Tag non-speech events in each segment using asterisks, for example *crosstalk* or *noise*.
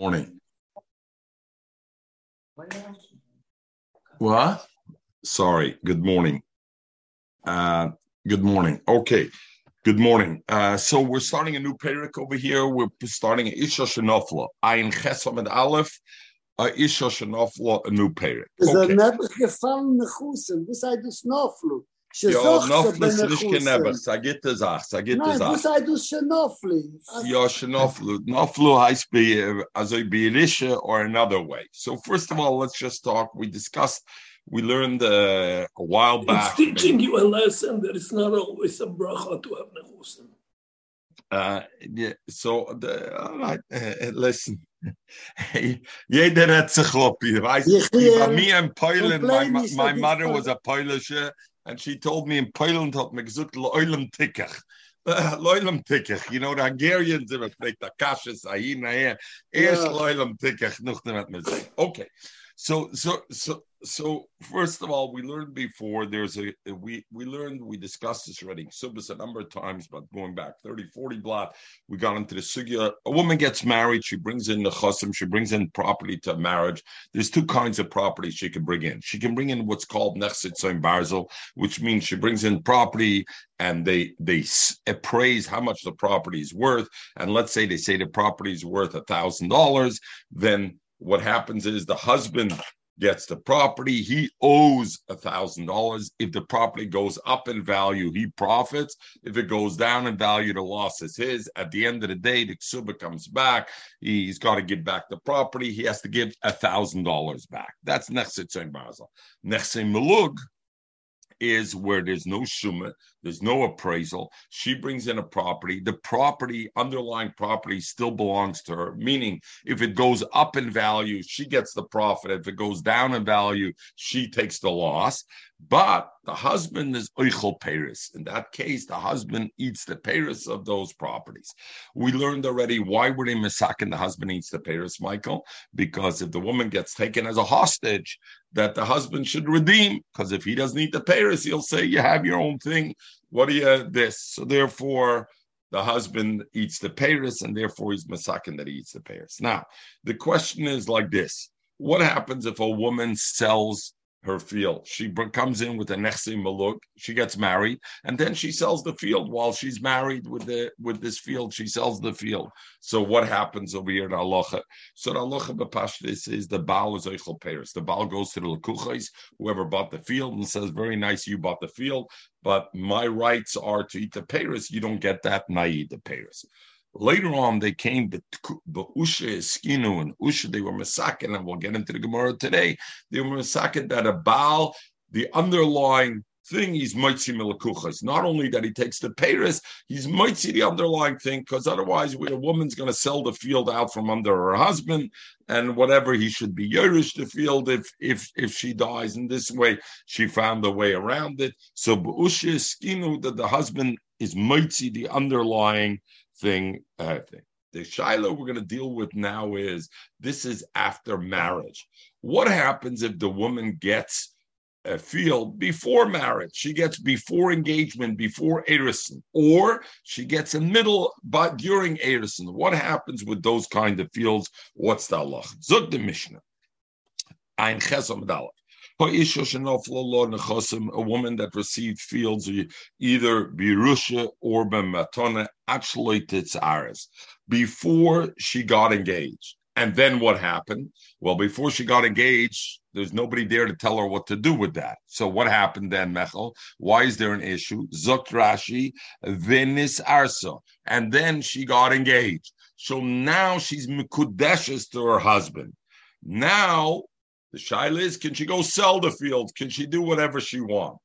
Morning. What? Sorry. Good morning. Uh, good morning. Okay. Good morning. Uh, so we're starting a new parak over here. We're starting Isha Shenofla. Ayin Chesam and Aleph. Uh, Isha Shenofla, a new parak. Okay. Ja, Nofli ist nicht kein Nebuch. Sag it Sach. Sag it Nein, Sach. du sagst du Schnofli. Ja, Shenoflu. Noflu heißt be also be Elisha or another way. So first of all, let's just talk. We discussed, we learned uh, a while back. It's back. teaching you a lesson that it's not always a bracha to have nechusim. Uh, yeah, so the, all right, uh, listen. *laughs* Jeder hat sich lopi. Weißt du, bei mir in Poland, my, my, is my that mother was a Polische, and she told me in Poland hat mir gesagt, Leulem Tickach. Leulem *laughs* Tickach. You know, the Hungarians have like the kashes, ahin, ahin. Erst Yeah. Leulem Tickach, noch. Okay. So, so, so, so, first of all, we learned before there's a, we, we learned, we discussed this already, Subas a number of times, but going back 30, 40 blot, we got into the sugya. A woman gets married, she brings in the chosim, she brings in property to marriage. There's two kinds of property she can bring in. She can bring in what's called nechsit soim barzel, which means she brings in property and they they appraise how much the property is worth. And let's say they say the property is worth a thousand dollars, then what happens is the husband gets the property, he owes a thousand dollars. If the property goes up in value, he profits. If it goes down in value, the loss is his. At the end of the day, the ksuba comes back. He's got to give back the property. He has to give a thousand dollars back. That's nechsit tzon barzel. Nechsit melug is where there's no shuma, there's no appraisal. She brings in a property. The property, underlying property, still belongs to her. Meaning, if it goes up in value, she gets the profit. If it goes down in value, she takes the loss. But the husband is oichel paris. In that case, the husband eats the paris of those properties. We learned already why were they misakin the husband eats the paris, Michael? Because if the woman gets taken as a hostage, that the husband should redeem. Because if he doesn't eat the paris, he'll say, "You have your own thing. What do you this?" So therefore. The husband eats the paris, and therefore he's misakin that he eats the paris. Now, the question is like this: What happens if a woman sells her field. She comes in with a nechsi maluk. She gets married, and then she sells the field while she's married with the with this field. She sells the field. So what happens over here in halacha? So the halacha b'pashtis is the baal is oichel peres. The baal goes to the lekuchais, whoever bought the field, and says, "Very nice, you bought the field, but my rights are to eat the peres. You don't get that, and I eat the peres." Later on, they came the Usha Eskinu and Usha, they were Masakin, and we'll get into the Gemara today. They were Masakin that a Baal, the underlying thing, he's Mitzi Milakuchas. Not only that he takes the Paris, he's Mitzi the underlying thing, because otherwise we, a woman's going to sell the field out from under her husband, and whatever he should be Yerush the field if if if she dies. In this way, she found a way around it. So Usha Eskinu, that the husband is Mitzi the underlying thing. Uh, thing. The Shiloh we're going to deal with now is this is after marriage. What happens if the woman gets a field before marriage? She gets before engagement, before Erison, or she gets a middle, but during Erison. What happens with those kind of fields? What's the Allah? Zug the Mishnah. Ein Dalet. A woman that received fields either birusha or b'matona aris before she got engaged. And then what happened? Well, before she got engaged, there's nobody there to tell her what to do with that. So what happened then, Mechel? Why is there an issue? Zukt Rashi, Venis Arsa. And then she got engaged. So now she's Mikudeshes to her husband. Now the shaila is, can she go sell the field? Can she do whatever she wants?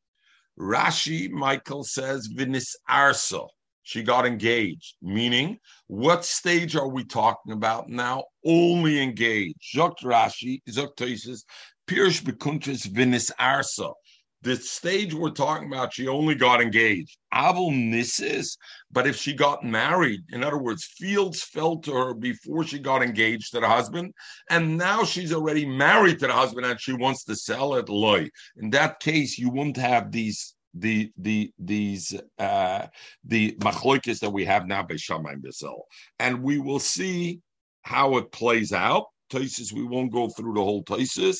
Rashi, Michael says, Vinis Arsa. She got engaged, meaning what stage are we talking about now? Only engaged. Zokt Rashi, Zokt Toises, Pirish Bekuntris Vinis Arsa. The stage we're talking about, she only got engaged. Abel Nissis, but if she got married, in other words, fields fell to her before she got engaged to the husband, and now she's already married to the husband and she wants to sell it, loy. In that case, you wouldn't have these the the these uh the machloikis that we have now by Shammai Bissel. And we will see how it plays out. Tosis, we won't go through the whole Tosis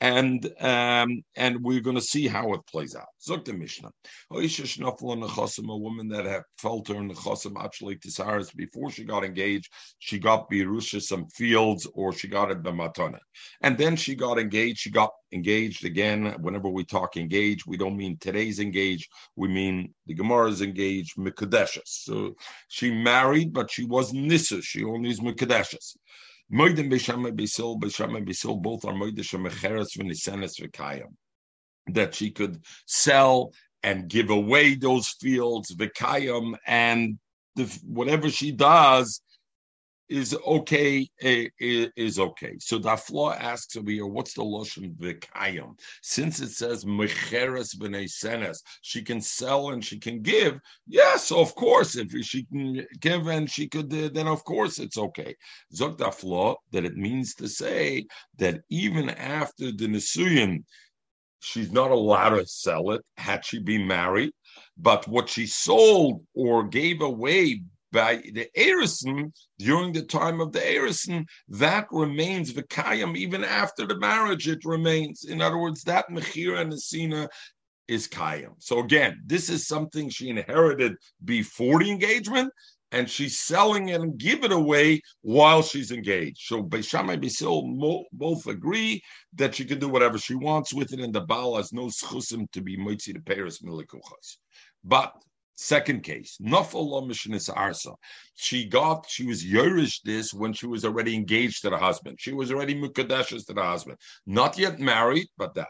and um, and we're going to see how it plays out. Zok the Mishnah. A woman that had felt her in the chosim actually tisaris before she got engaged, she got birusha some fields or she got it b'matana, and then she got engaged. She got engaged again. Whenever we talk engaged, we don't mean today's engaged. We mean the Gemara's engaged mikadeshes. So she married, but she was nissa. She only is mikadeshes. Moedim Beshama Besil, Beshama Besil, both are Moedim Shemecheres V'Nisenes V'Kayam. That she could sell and give away those fields, V'Kayam, and the, whatever she does is okay, is okay. So the flaw asks over here, what's the lotion v'kayim? Since it says mecheres v'neisenes, she can sell and she can give. Yes, of course, if she can give and she could, uh, then of course it's okay. Zok the flaw that it means to say that even after the nisuyim, she's not allowed to sell it had she been married. But what she sold or gave away by the Erison during the time of the Erison, that remains Vikayam even after the marriage, it remains. In other words, that Mechira and Nesina is Kayam. So again, this is something she inherited before the engagement, and she's selling it and give it away while she's engaged. So Beishamai Bisil both agree that she can do whatever she wants with it, and the Baal has no schusim to be mitzi the Paris milikuchas. But Second case, Nafal Mishnah Arsa. She got, she was Yerish this when she was already engaged to the husband. She was already Mukadeshes to the husband. Not yet married, but that.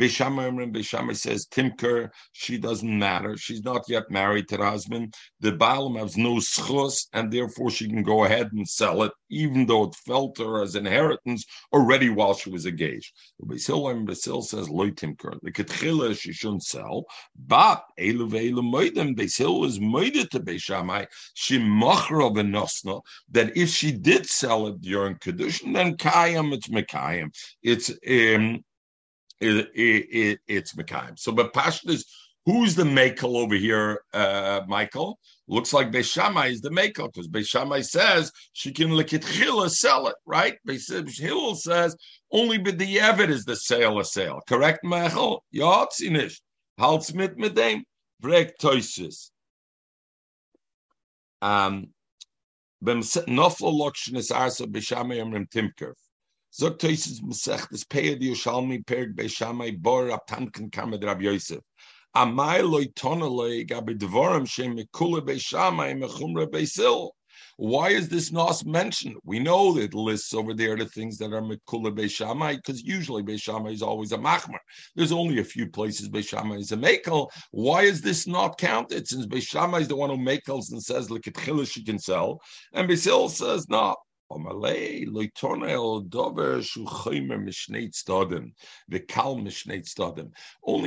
Beishamai says Timker, she doesn't matter. She's not yet married to the husband. The Baalam has no schus, and therefore she can go ahead and sell it, even though it fell to her as inheritance already while she was engaged. Basil and Basil says Loy Timker. The Ketchila she shouldn't sell, but Elu Velu Moedim, Basil is moeded to Beishamai, she machra v'nosna, that if she did sell it during Kedushin, then Kayam, it's Mekayam. It's um, it, it, it's Mekayim. So, but Pashto is who's the Makel over here, uh, Michael? Looks like Beishamai is the Makel because Beishamai says she can look at Chila sell it, right? Hillel says only B'di'evet is the sale a sale. Correct, Michael? Yatzinish. Haltz mit mit dem. Brek toises. Um, Noflo Lokshnis Arsa Beishamai Amrim Timkerf. Bor Rab loy. Why is this nos mentioned? We know that lists over there the things that are Mekula Beishamai, because usually Beishamai is always a Machmer. There's only a few places Beishamai is a Mekel. Why is this not counted? Since Beishamai is the one who Mekels and says, look at she can sell, and Basil says, no, Only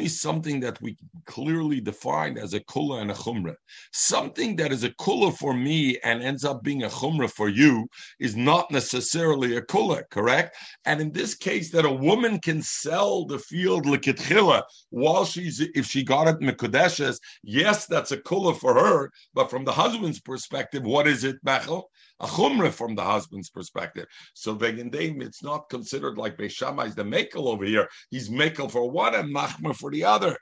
something that we clearly define as a kula and a chumra. Something that is a kula for me and ends up being a chumra for you is not necessarily a kula, correct? And in this case, that a woman can sell the field lekitchila while she's if she got it mekodeshes, yes, that's a kula for her. But from the husband's perspective, what is it, Bechel? A chumra from the husband's perspective. So Vegendaim, it's not considered like Beishamai is the makel over here. He's makel for one and machmer for the other.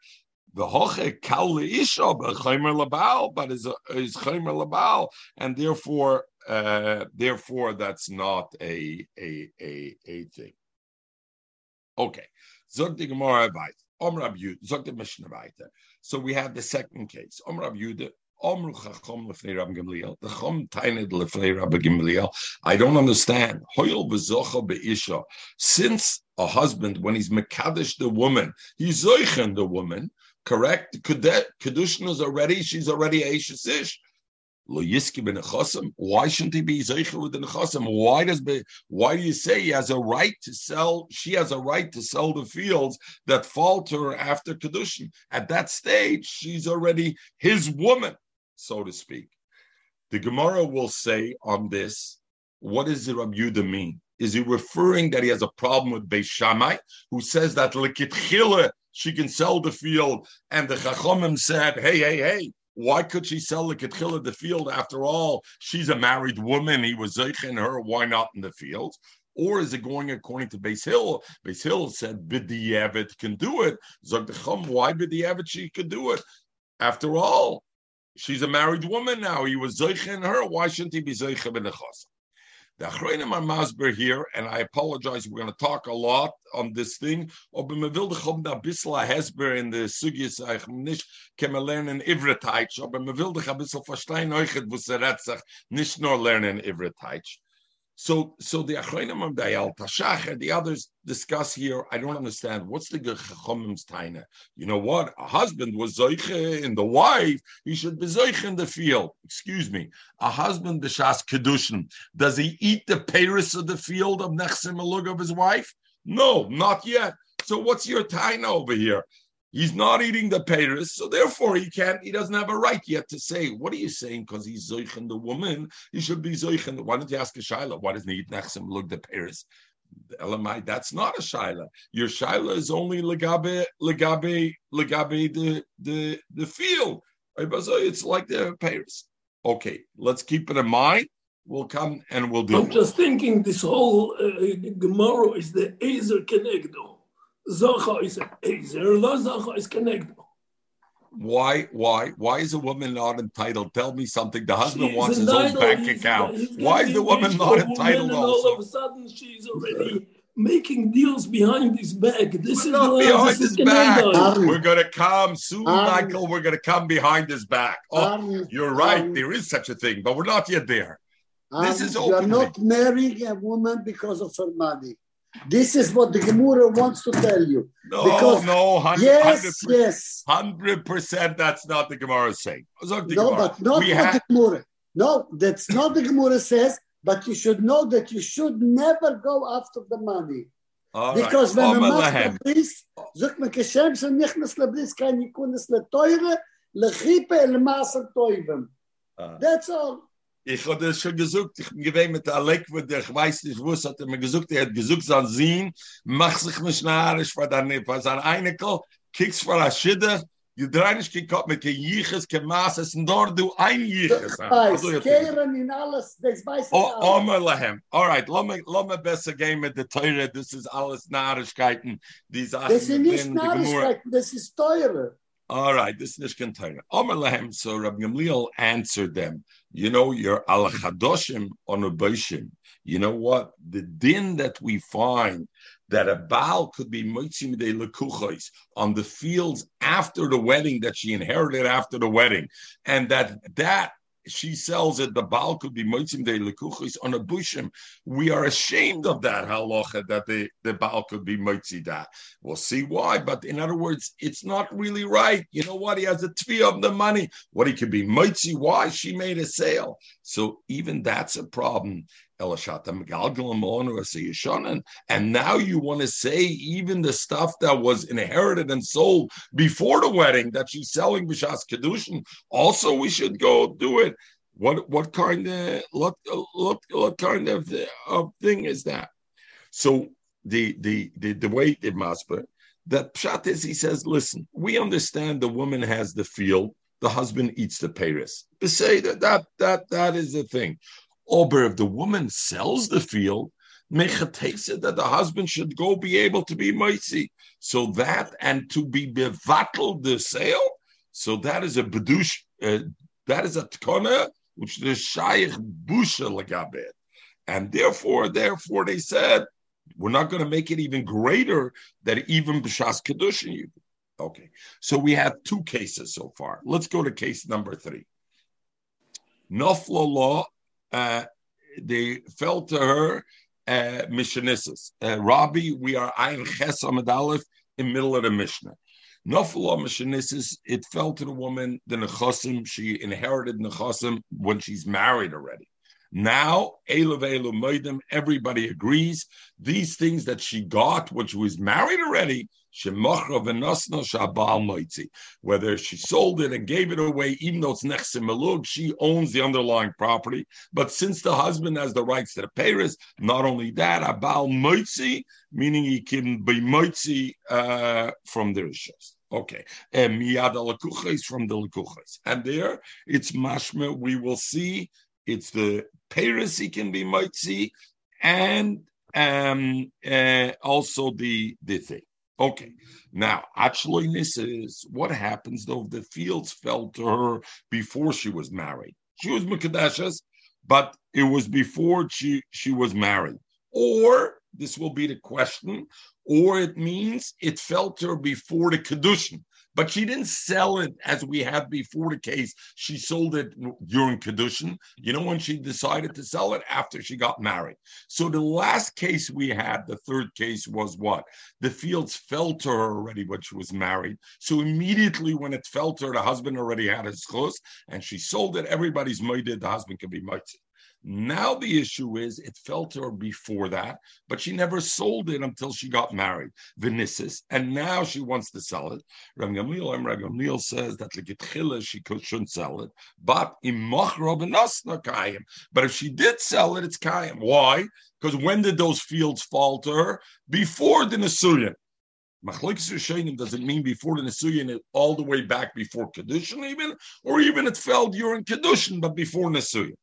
The hoche kal isha chaymer labal, but is is chaymer labal, and therefore, uh, therefore, that's not a a a a thing. Okay, zog the Gemara Om Rab Yud, Mishnah So we have the second case. Om Rab Yud, I don't understand. Since a husband, when he's Mekadesh the woman, he's Zoichen the woman, correct? Kedushin is already, she's already Aishas Ish. Why shouldn't he be zeicher with the nechasim? Why does why do you say he has a right to sell? She has a right to sell the fields that fall to her after kedushin. At that stage, she's already his woman so to speak. The Gemara will say on this, what does the Rabbi Yudah mean? Is he referring that he has a problem with Beis Shammai, who says that Lekitchila she can sell the field, and the Chachomim said, hey, hey, hey, Why could she sell the Ketchila the field? After all, she's a married woman. He was zeichen her. Why not in the field? Or is it going according to Base Hill? Base Hill said Bidiyavit can do it. Zogdechum, why Bidiyavit she could do it? After all, she's a married woman now. He was zeichen her. Why shouldn't he be zeichen in the chas? The Achreinim are masber here, and I apologize. We're going to talk a lot on this thing. Aber man will doch um da bissel a hesber in the Sugis, ich nicht kann man lernen Ivretdeutsch, aber man will doch ein bisschen verstehen euch, was er redt sich, nicht nur lernen Ivretdeutsch. So, so the Achronim of Dayal Tashach and the others discuss here. I don't understand what's the Chachomim's taina. You know what? A husband was zoiche in the wife. He should be zoiche in the field. Excuse me. A husband b'shas kedushin. Does he eat the paris of the field of nechsim of his wife? No, not yet. So what's your taina over here? He's not eating the Paris, so therefore he can't. He doesn't have a right yet to say. What are you saying? Because he's zoichen the woman, he should be zoichen. Why don't you ask a shaila? Why doesn't he eat nechsim look the Paris? Elamai, that's not a shaila. Your shaila is only legabe, legabe, legabe the the the field. It's like the Paris. Okay, let's keep it in mind. We'll come and we'll do. I'm just thinking this whole uh, Gemara is the Ezer Kenegdo. Zacha is Ezer, La Zacha is Kenegdo. Why? Why? Why is a woman not entitled? Tell me something. The husband wants his own bank account. Why is the woman not entitled? also, all of a sudden, she's already making deals behind his back. This We're is not not behind this his is back. Kenegdo. We're gonna come soon, Um, Michael. We're gonna come behind his back. Oh, Um, you're right. um, there is such a thing, but we're not yet there. This is you are not marrying a woman because of her money. This is what the Gemara wants to tell you. No, Because- no, hundred Yes, yes. hundred percent. That's not the Gemara saying. The No, Gemara. but not We what have- the Gemara. No, that's not the Gemara says. But you should know that you should never go after the money. All right. Because when a Omer macht lehem. bris, sagt man kashem schon nicht nes lebris kein yikunes le teure, le el maser toivem. Ah. That's all. Ich hatte es schon gesucht, ich bin gewesen mit der Lekwe, der ich weiß nicht, wo es hat er mir gesucht, er hat gesucht, sein Sinn, mach sich nicht narisch, für deine, für sein Einekel, kickst vor der Schidde, you drei nicht gekauft mit kein Jiches, kein Maßes, und dort du ein Jiches. Weiß, Also, jetzt- kehren in alles, das weiß ich Oh, alles. Omer Lehem. All right, lass me besser gehen mit der Teure, das ist alles Narischkeiten, die Sachen, Das ist nicht die Narrigkeit, das ist teure. All right, this is container. Omer Lehem, so Rabbi Gamliel answered them. You know, you're al chadoshim on a boishim. You know what? The din that we find that a Baal could be moitzim de lekuchos on the fields after the wedding that she inherited after the wedding, and that that she sells it, the Baal could be moitzim de lekuchos on a bushim. We are ashamed of that halacha that the, the Baal could be moitzi that. We'll see why, but in other words, it's not really right. You know what? He has a tvi of the money. What he could be moitzi? Why she made a sale? So even that's a problem. And now you want to say even the stuff that was inherited and sold before the wedding that she's selling b'shas kedushin. Also, we should go do it. What what kind of what what, what kind of, of thing is that? So the the the, the way it be that pshat is he says, listen, we understand the woman has the field, the husband eats the paris. To say that that that that is the thing. Oh, but if the woman sells the field, Mecha takes it that the husband should go be able to be moisi. So that and to be bevattled the sale, so that is a bedush, uh, that is a tkona, which the shaykh busha legabed. And therefore, therefore they said, we're not going to make it even greater that even b'shas kedushin you. Okay, so we have two cases so far. Let's go to case number three. Nofla law, uh, they fell to her uh. Uh, Rabbi, we are Ayin Ches Aleph in middle of the Mishnah. Nofla Mishnah, it fell to the woman, the Nechosim, she inherited Nechosim when she's married already. Now, Elu Elu Moedim, everybody agrees. These things that she got when she was married already, Moitzi. Whether she sold it and gave it away, even though it's nechsim melug, she owns the underlying property. But since the husband has the rights to the payers, not only that, abal moitzi, meaning he can be moitzi uh, from the rishos. Okay. And miyad alakuches from the lakuches. And there it's mashma, we will see it's the Paris he can be see, and um uh, also the the thing. Okay. Now, actually, this is what happens though if the fields fell to her before she was married. She was Mekadeshas, but it was before she, she was married. Or this will be the question, or it means it fell to her before the Kedushin but she didn't sell it as we had before the case. She sold it during Kedushin. You know when she decided to sell it? After she got married. So the last case we had, the third case, was what? The fields fell to her already when she was married. So immediately when it fell to her, the husband already had his chus, and she sold it. Everybody's made The husband can be mitzvah. Now the issue is it fell to her before that, but she never sold it until she got married, Venices, and now she wants to sell it. Ram Gamliel, says that lekitchila she shouldn't sell it, but. But if she did sell it, it's kayim. Why? Because when did those fields fall to her? Before the Nisuyan. Machlekes Rishonim doesn't mean before the Nisuyin, all the way back before Kedushin even, or even it fell during Kedushin, but before Nisuyin.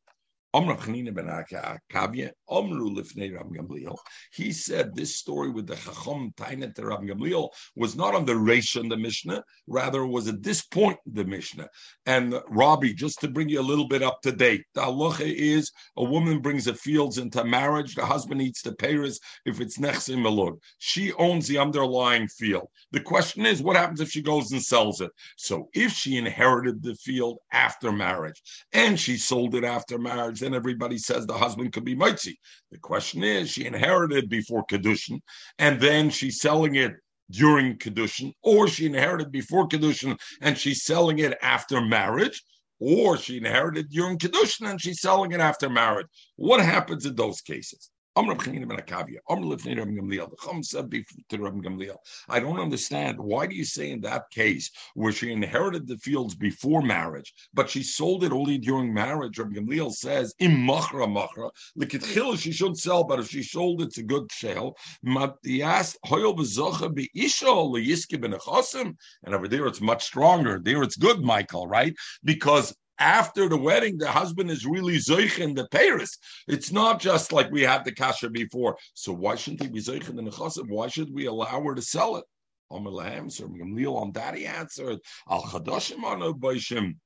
He said this story with the Chacham Tainet to Rabbi Gamliel was not on the Reish in the Mishnah, rather was at this point in the Mishnah. And Rabbi, just to bring you a little bit up to date, the halacha is a woman brings the fields into marriage, the husband eats the payers if it's nechsim malug. She owns the underlying field. The question is, what happens if she goes and sells it? So if she inherited the field after marriage and she sold it after marriage, then everybody says the husband could be mitzi. The question is, she inherited before kedushin, and then she's selling it during kedushin, or she inherited before kedushin and she's selling it after marriage, or she inherited during kedushin and she's selling it after marriage. What happens in those cases? I don't understand. Why do you say in that case where she inherited the fields before marriage, but she sold it only during marriage? Rabbi Gamliel says, "Im machra machra." she shouldn't sell, but if she sold, it's a good sale. And over there, it's much stronger. There, it's good, Michael, right? Because after the wedding, the husband is really zoich in the Paris. It's not just like we had the kasha before. So why shouldn't he be zoich in the nechasim? Why should we allow her to sell it? On that he answered, Al Chadashim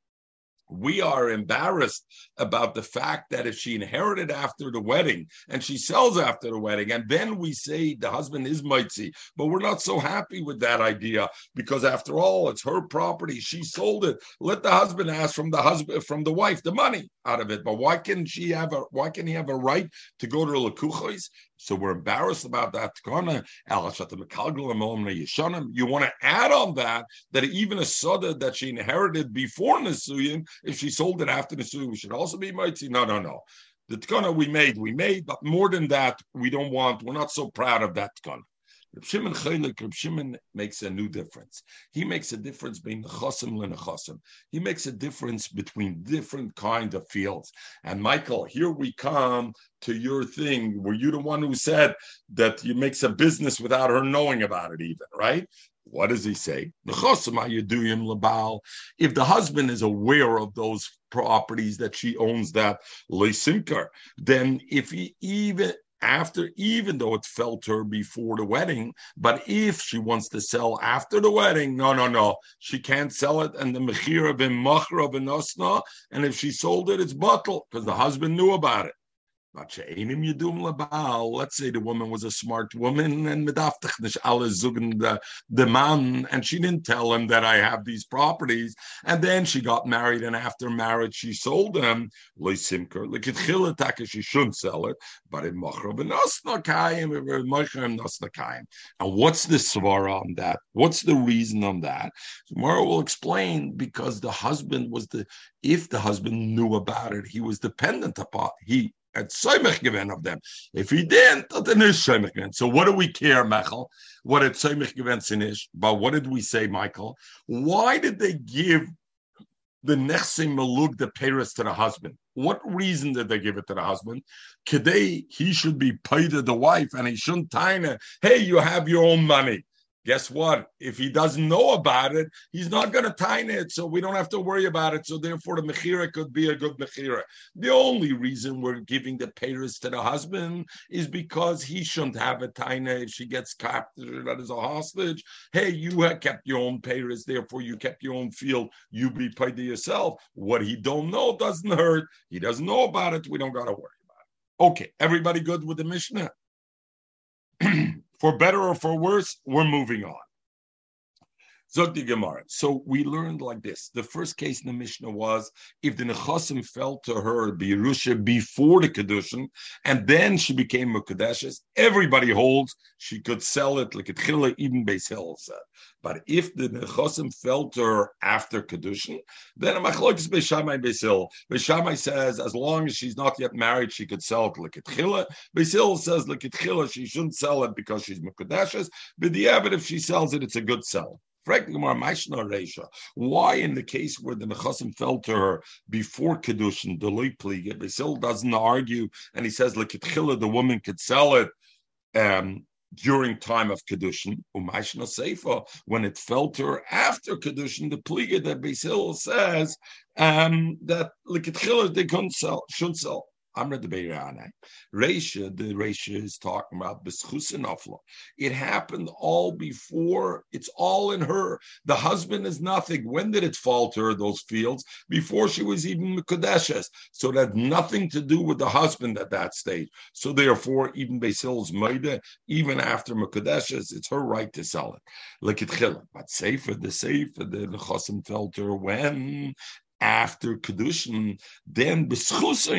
we are embarrassed about the fact that if she inherited after the wedding and she sells after the wedding, and then we say the husband is mitzi, but we're not so happy with that idea because after all, it's her property. She sold it. Let the husband ask from the husband from the wife the money out of it. But why can she have a why can he have a right to go to the lakuchos so we're embarrassed about that. You want to add on that that even a soda that she inherited before Nisuyim, if she sold it after Nisuyim, we should also be mighty. No, no, no. The tkana we made, we made, but more than that, we don't want. We're not so proud of that tkana. Reb Shimon Chaylik, Reb Shimon makes a new difference. He makes a difference between nechasim and nechasim. He makes a difference between different kind of fields. And Michael, here we come to your thing. Were you the one who said that you makes a business without her knowing about it, even right? What does he say? If the husband is aware of those properties that she owns, that then if he even after, even though it fell to her before the wedding. But if she wants to sell after the wedding, no, no, no, she can't sell it. And the mechira bin machra bin and if she sold it, it's bottle because the husband knew about it. Let's say the woman was a smart woman and the, the man, and she didn't tell him that I have these properties. And then she got married, and after marriage, she sold them. She shouldn't sell it, but in And what's the svara on that? What's the reason on that? Tomorrow will explain because the husband was the, if the husband knew about it, he was dependent upon, he at Soimach given of them. If he didn't, then is Soimach given. So what do we care, Michael? What did Soimach given Sinish? But what did we say, Michael? Why did they give the Nechsim Malug the Paris to the husband? What reason did they give it to the husband? Today he should be paid to the wife and he shouldn't tie her. Hey, you have your own money. Guess what? If he doesn't know about it, he's not going to tine it, so we don't have to worry about it. So therefore, the mechira could be a good mechira. The only reason we're giving the payers to the husband is because he shouldn't have a tine if she gets captured as a hostage. Hey, you have kept your own payers, therefore you kept your own field. You be paid to yourself. What he don't know doesn't hurt. He doesn't know about it. We don't got to worry about it. Okay, everybody good with the Mishnah? *clears throat* for better or for worse, we're moving on. Zog Gemara. So we learned like this. The first case in the Mishnah was if the Nechasim fell to her Birusha before the Kedushin, and then she became a Kadeshes, everybody holds she could sell it like Chila even Beis Hill said. But if the Nechasim fell to her after Kedushin, then a Machlokes Beis Shammai Beis Hill. Beishamai says as long as she's not yet married, she could sell it like Chila. Beis Hill says like Chila, she shouldn't sell it because she's Mekadeshes. But the if she sells it, it's a good sell. Why, in the case where the Nechasim fell to her before Kedushin, the Loipliga, Basil doesn't argue, and he says, like the woman could sell it um, during time of Kedushin, Umayshna Seifa, when it fell to her after Kedushin, the Pliga that Basil says um, that Likitchila they couldn't sell, should sell. Amr the Beirane. Reisha, the Reisha is talking about Beschusinofla. It happened all before, it's all in her. The husband is nothing. When did it fall to her, those fields? Before she was even Mekadeshes. So it had nothing to do with the husband at that stage. So therefore, even Basil's Maida, even after Mekadeshes, it's her right to sell it. Look at. But safer, the safer, the Nechasim fell to her when after Kedushin, then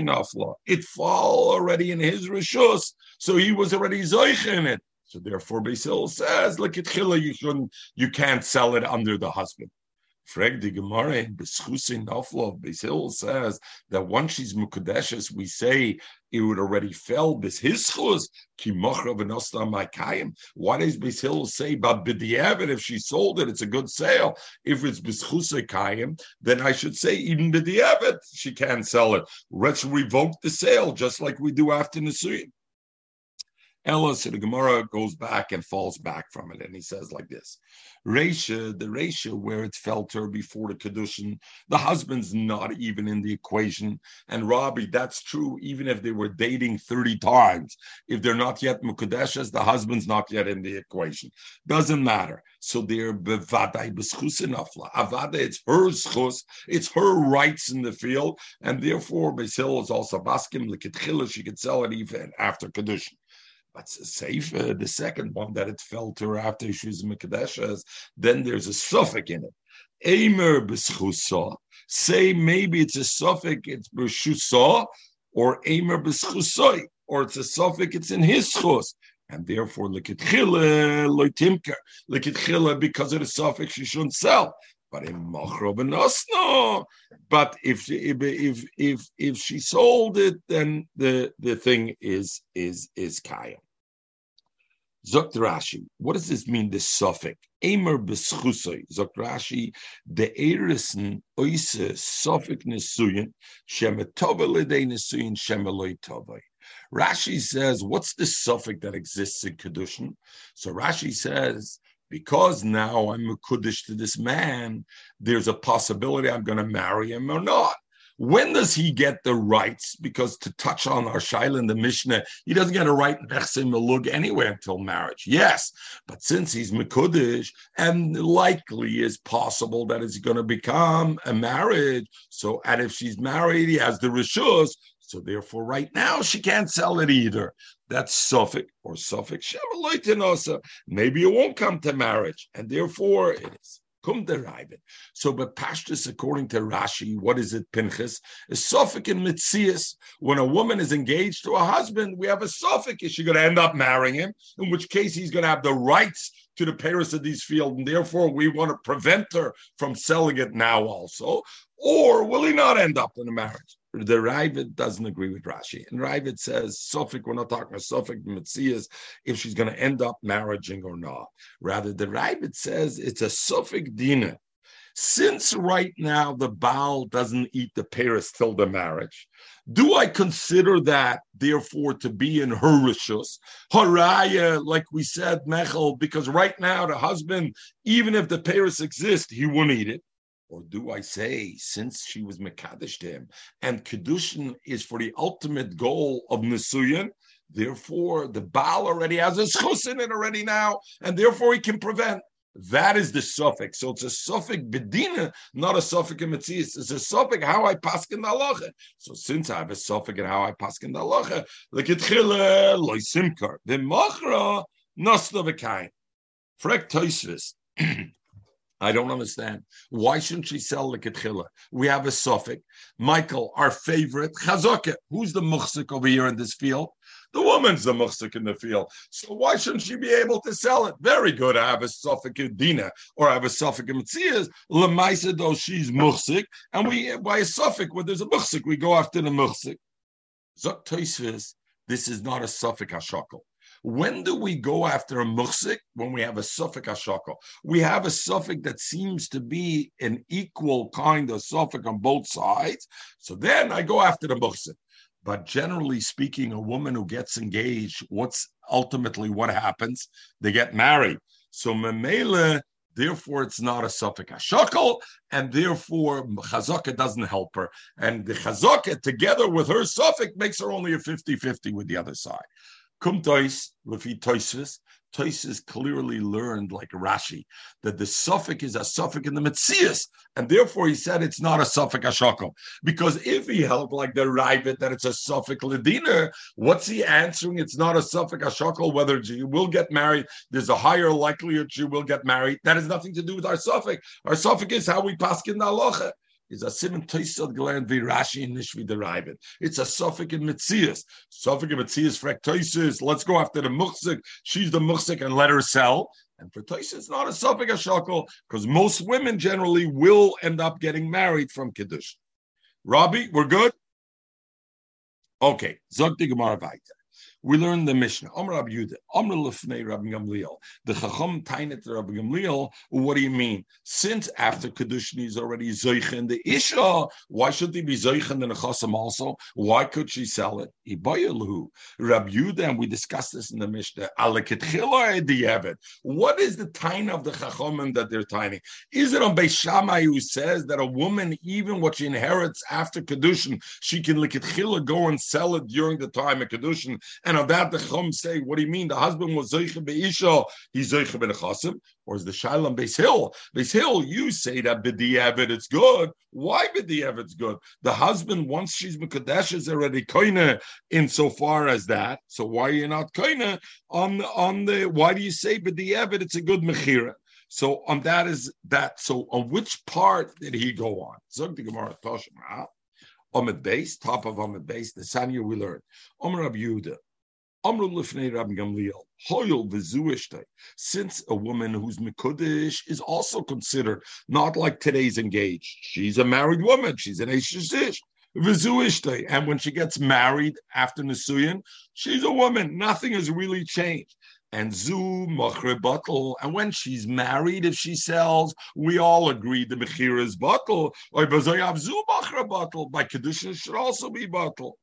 Nafla, it fall already in his Rishus, so he was already Zoich in it. So therefore, Basil says, look at you shouldn't, you can't sell it under the husband. Freg the Gemara in Beschusin Naflov Basil says that once she's Mukadeshes, we say it would already fell this hischus ki mochra v'nosta ma'kayim. Why does Basil say but b'diavad if she sold it, it's a good sale. If it's b'schusay then I should say even b'diavad she can't sell it. Let's revoke the sale just like we do after Nisuyin. Ella, so the Gemara goes back and falls back from it, and he says like this: Resha, the Resha where it fell to her before the Kedushin, the husband's not even in the equation. And Robbie, that's true even if they were dating 30 times. If they're not yet Mukadeshes, the husband's not yet in the equation. Doesn't matter. So they're bevadai b'schusinafla. Avada, it's her schus, it's her rights in the field, and therefore Basil is also baskim, likitchila, she could sell it even after Kedushin. But Sefer, the second one that it fell to her after she was Mikadeshas, then there's a suffix in it. Emer b'schusa. Say maybe it's a suffix, it's b'schusa, or Emer b'schusoi, or it's a suffix, it's in his schus. And therefore, lekitchila loitimker, lekitchila because of the suffix, she shouldn't sell. But in no. But if if if if if she sold it, then the the thing is is is kaya. Zokt Rashi, what does this mean, this suffix? Emer beschusoi, Zokt Rashi, the erisen oise suffix nesuyin, shemetove lidei nesuyin, shemeloi tovoi. Rashi says, what's the suffix that exists in Kedushin? So Rashi says, because now I'm a Kuddish to this man, there's a possibility I'm going to marry him or not. When does he get the rights? Because to touch on our Shaila in the Mishnah, he doesn't get a right Nechsim anywhere until marriage. Yes, but since he's Mekudish, and likely is possible that it's going to become a marriage. So, and if she's married, he has the Rishus. So therefore, right now she can't sell it either. That's Suffolk or Suffolk Maybe it won't come to marriage, and therefore it is. Kum derived. So, but Pashtus, according to Rashi, what is it, Pinchas? A suffix in Mitzias. When a woman is engaged to a husband, we have a suffix. Is she going to end up marrying him? In which case, he's going to have the rights to the Paris of these field, and therefore we want to prevent her from selling it now also. Or will he not end up in a marriage? The Ravid doesn't agree with Rashi. And Ravid says, Suffolk, we're not talking about Suffolk Metzias, if she's going to end up marrying or not. Rather, the Ravid says it's a Suffolk Dina. since right now the Baal doesn't eat the Paris till the marriage, do I consider that therefore to be in her rishus? Haraya, like we said, Mechel, because right now the husband, even if the Paris exists, he wouldn't eat it. Or do I say, since she was Mekadesh to him, and Kedushin is for the ultimate goal of Nisuyan, therefore the Baal already has a schus in it already now, and therefore he can prevent. That is the suffix. So it's a suffix bedina, not a suffix in Metzias. It's a suffix how I pass in the halacha. So since I have a suffix in how I pass in the halacha, look at chile loy simkar. The machra nasta v'kain. Frek toisvis. *clears throat* I don't understand. Why shouldn't she sell the ketchila? We have a suffix. Michael, our favorite, chazaka. Who's the muhsik over here in this field? The woman's the muhsik in the field. So why shouldn't she be able to sell it? Very good. I have a suffix in dina or I have a suffix in mitzias. Lemaisa, though she's muhsik, and we by a suffix where there's a muhsik, we go after the muhsik. Zok this is not a suffix hashakal. When do we go after a muhsik? When we have a suffix ashaka. We have a suffix that seems to be an equal kind of suffix on both sides. So then I go after the muhsik. But generally speaking, a woman who gets engaged, what's ultimately what happens? They get married. So memela, therefore it's not a suffix hashakal, and therefore chazaka doesn't help her. And the chazaka together with her suffix makes her only a 50-50 with the other side. Kumtois, Lefi Toisvis, Toises clearly learned, like Rashi, that the suffix is a suffix in the Metzias, and therefore he said it's not a suffix Ashako. Because if he held like the Raibit that it's a suffix Ladina, what's he answering? It's not a suffix Ashako, whether she will get married, there's a higher likelihood she will get married. That has nothing to do with our suffix. Our suffix is how we pass in the halacha is a simon toisod gelernt vi Rashi and nicht wie It's a suffix in Metzias. Suffix in Metzias fraktoisis. Let's go after the muchzik. She's the muchzik and let her sell. And for Tosis, it's not a suffix a shakel because most women generally will end up getting married from Kiddush. Robbie, we're good? Okay. Zog Gemara weiter we learn the Mishnah. Amr Rabbi Yudah, Amr Lefnei Rabbi Gamliel. The Chacham Tainet Rabbi Gamliel. What do you mean? Since after Kedushin is already Zoichen the Isha, why should he be Zoichen the Nechasam also? Why could she sell it? Ibayalhu. Rabbi Yudah, and we discussed this in the Mishnah. What is the time of the Chachamim that they're tiny? Is it on Beis Shammai who says that a woman, even what she inherits after Kedushin, she can Leketchila go and sell it during the time of Kedushin? And and of that, the Chum say, what do you mean? The husband was Zeicha Be'isha, he's Zeicha Be'nechasim, or is the Shalom Beis Hill? Beis Hill, you say that B'di'evet it's good. Why B'di'evet it's good? The husband, once she's Mekadesh, is already Koine insofar as that. So why are you not Koine on, on the, why do you say B'di'evet it's a good Mechira? So on that is that. So on which part did he go on? Zog the Gemara Toshim. Omid base, top of Omid base, the Sanya we learned. Omer Yehuda, Amru Lifnei Rabbi Gamliel, Hoyel Vizuishte, since a woman who's Mikudish is also considered not like today's engaged. She's a married woman, she's an Eshish. Vizuishte, and when she gets married after Nisuyin, she's a woman. Nothing has really changed. And Zu Machre Bottle, and when she's married, if she sells, we all agree the Mechir is bottle. Or Zu Machre Bottle, by Kedushin should also be bottle.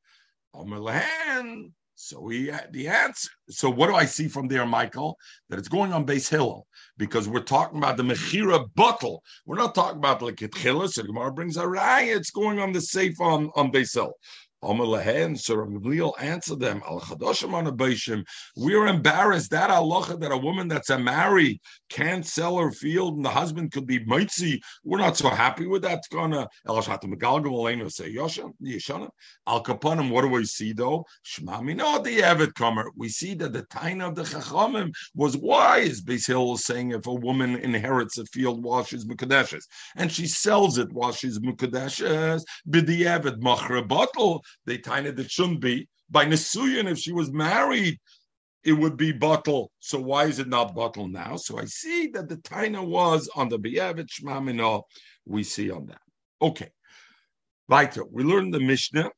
Amalahan, so we the answer. So what do I see from there, Michael? That it's going on base Hillel because we're talking about the Mechira bottle. We're not talking about like Ketchila. So Gemara brings a raya. It's going on the safe on on Beis Hillel. Gamliel answered them, Al We're embarrassed that Allah that a woman that's a married can't sell her field and the husband could be mitzi. We're not so happy with that. Al Kapanim, what do we see though? Shmami no the Evid comer. We see that the time of the Chachamim was wise. Beis Hill was saying if a woman inherits a field while she's Mukadeshes and she sells it while she's Mukadeshes, Bidi Evid Machra bottle they tiny that shouldn't be. By Nisuyan, if she was married, it would be bottle. So why is it not bottle now? So I see that the taina was on the Biyavit Shmamino. We see on that. Okay. Weiter. We learned the Mishnah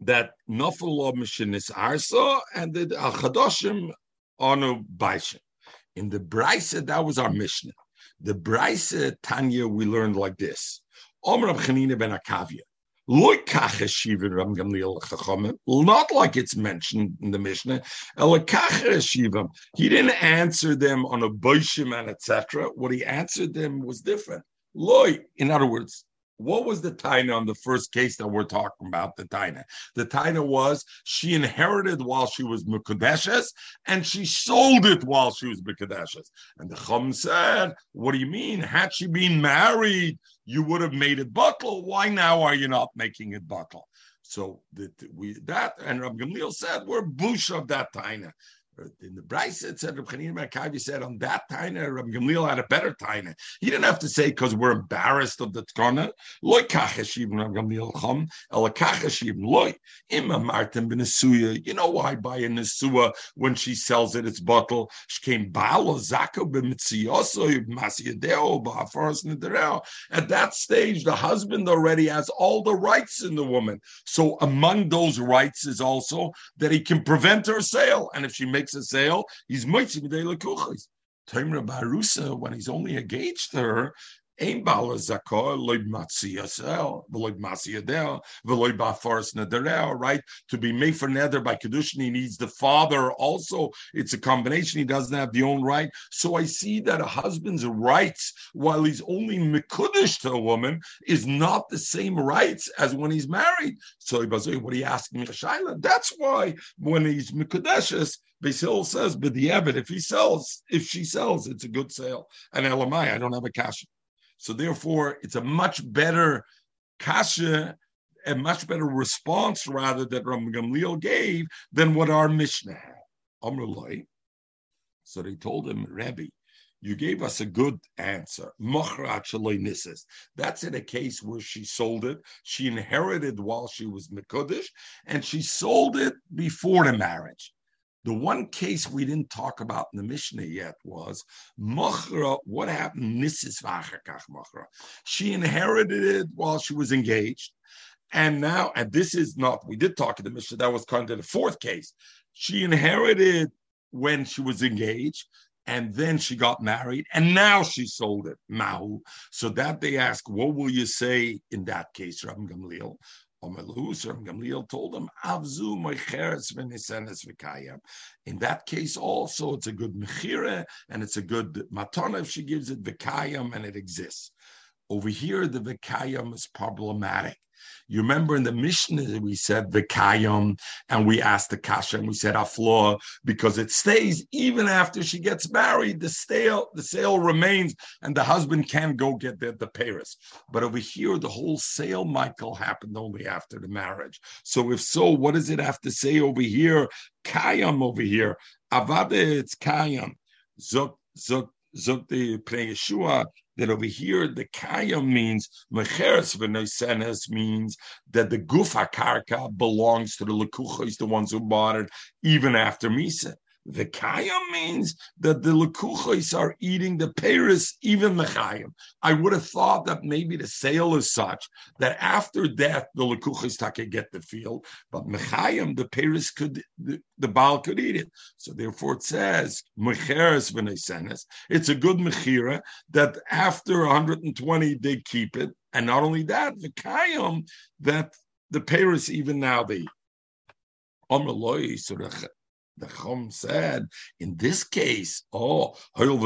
that Nafal Mishnah is Arsa and the Achadoshim Anu Baishim. In the Brisa, that was our Mishnah. The Braisa Tanya we learned like this. Omer Chanina ben Akavia. Not like it's mentioned in the Mishnah. He didn't answer them on a boishim and etc. What he answered them was different. Loy, in other words, what was the taina on the first case that we're talking about? The taina. The taina was she inherited while she was mukadeshes, and she sold it while she was mukadeshes. And the chum said, "What do you mean? Had she been married, you would have made it buckle. Why now are you not making it buckle?" So that we that and Rabbi Gamliel said we're bush of that taina in the Bryce it said Reb Chanina Makavi said on that taina Reb Gamliel had a better taina. He didn't have to say because we're embarrassed of the tkana. Loy kachashivim Reb Gamliel chum el martin. You know why buy a nesua when she sells it its bottle? She came baal zaka b'mitziyoso masiyadeo ba'afaras nedereo. At that stage, the husband already has all the rights in the woman. So among those rights is also that he can prevent her sale, and if she makes makes a sale, he's moitzim de Taimra Barusa, when he's only engaged to her, Ein bala zakor loy matziyasel v'loy matziyadel v'loy bafaris nederel. Right to be made for nether by kedushin, he needs the father. Also, it's a combination. He doesn't have the own right. So I see that a husband's rights, while he's only mekudesh to a woman, is not the same rights as when he's married. So what are you asking me, Shaila? That's why when he's mekudeshes, Basil says, but the Evid, if he sells, if she sells, it's a good sale. And Elamai, I don't have a cash. So therefore, it's a much better kasha, a much better response rather that Ram Gamliel gave than what our Mishnah had. So they told him, Rabbi, you gave us a good answer. That's in a case where she sold it. She inherited while she was Mekudish, and she sold it before the marriage. The one case we didn't talk about in the Mishnah yet was Machra. What happened? Mrs. Machra. She inherited it while she was engaged. And now, and this is not, we did talk in the Mishnah, that was kind of the fourth case. She inherited when she was engaged, and then she got married, and now she sold it, Mahu. So that they ask, what will you say in that case, Rabbi Gamliel? Gamliel told him, Avzu In that case, also, it's a good mechira and it's a good matana if she gives it v'kayam and it exists. Over here, the v'kayam is problematic you remember in the Mishnah we said the kayam, and we asked the kasha, and we said afloa because it stays even after she gets married. The sale, the sale remains, and the husband can go get the, the Paris. But over here, the whole sale, Michael, happened only after the marriage. So if so, what does it have to say over here? Kayam over here. Avada, it's kayam. Zok, zok, zok the Yeshua that over here the kaya means mecheres v'noisenes means that the gufa karka belongs to the lekuchos, the ones who bought it, even after misa. The kayam means that the lekuchos are eating the paris, even the chayim. I would have thought that maybe the sale is such that after death the lekuchos take get the field, but mechayim the paris could the, the baal could eat it. So therefore it says mecheres v'neisenes. It's a good mechira that after 120 they keep it, and not only that, the kayam that the paris even now they the Chum said, in this case, oh, in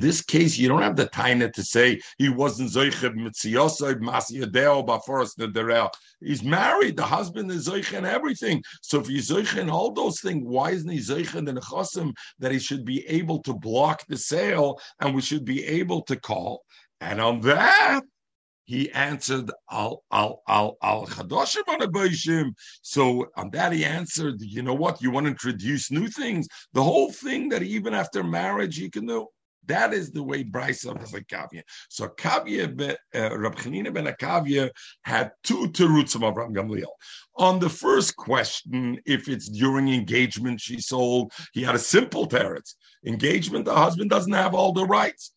this case, you don't have the taina to say he wasn't Zoicheb Mitziyosai Masiyadeo Baforas Nederel. He's married, the husband is Zoich and everything. So if he's Zoich and all those things, why isn't he Zoich the Nechosim that he should be able to block the sale and we should be able to call? And on that, he answered al al al al chadoshim So on that he answered, you know what? You want to introduce new things. The whole thing that even after marriage you can do. That is the way Bryce of the Kavya. So Kavya, uh, Rab Chanina ben Akavya had two terutzim of Ram Gamliel. On the first question, if it's during engagement she sold, he had a simple teretz. Engagement, the husband doesn't have all the rights.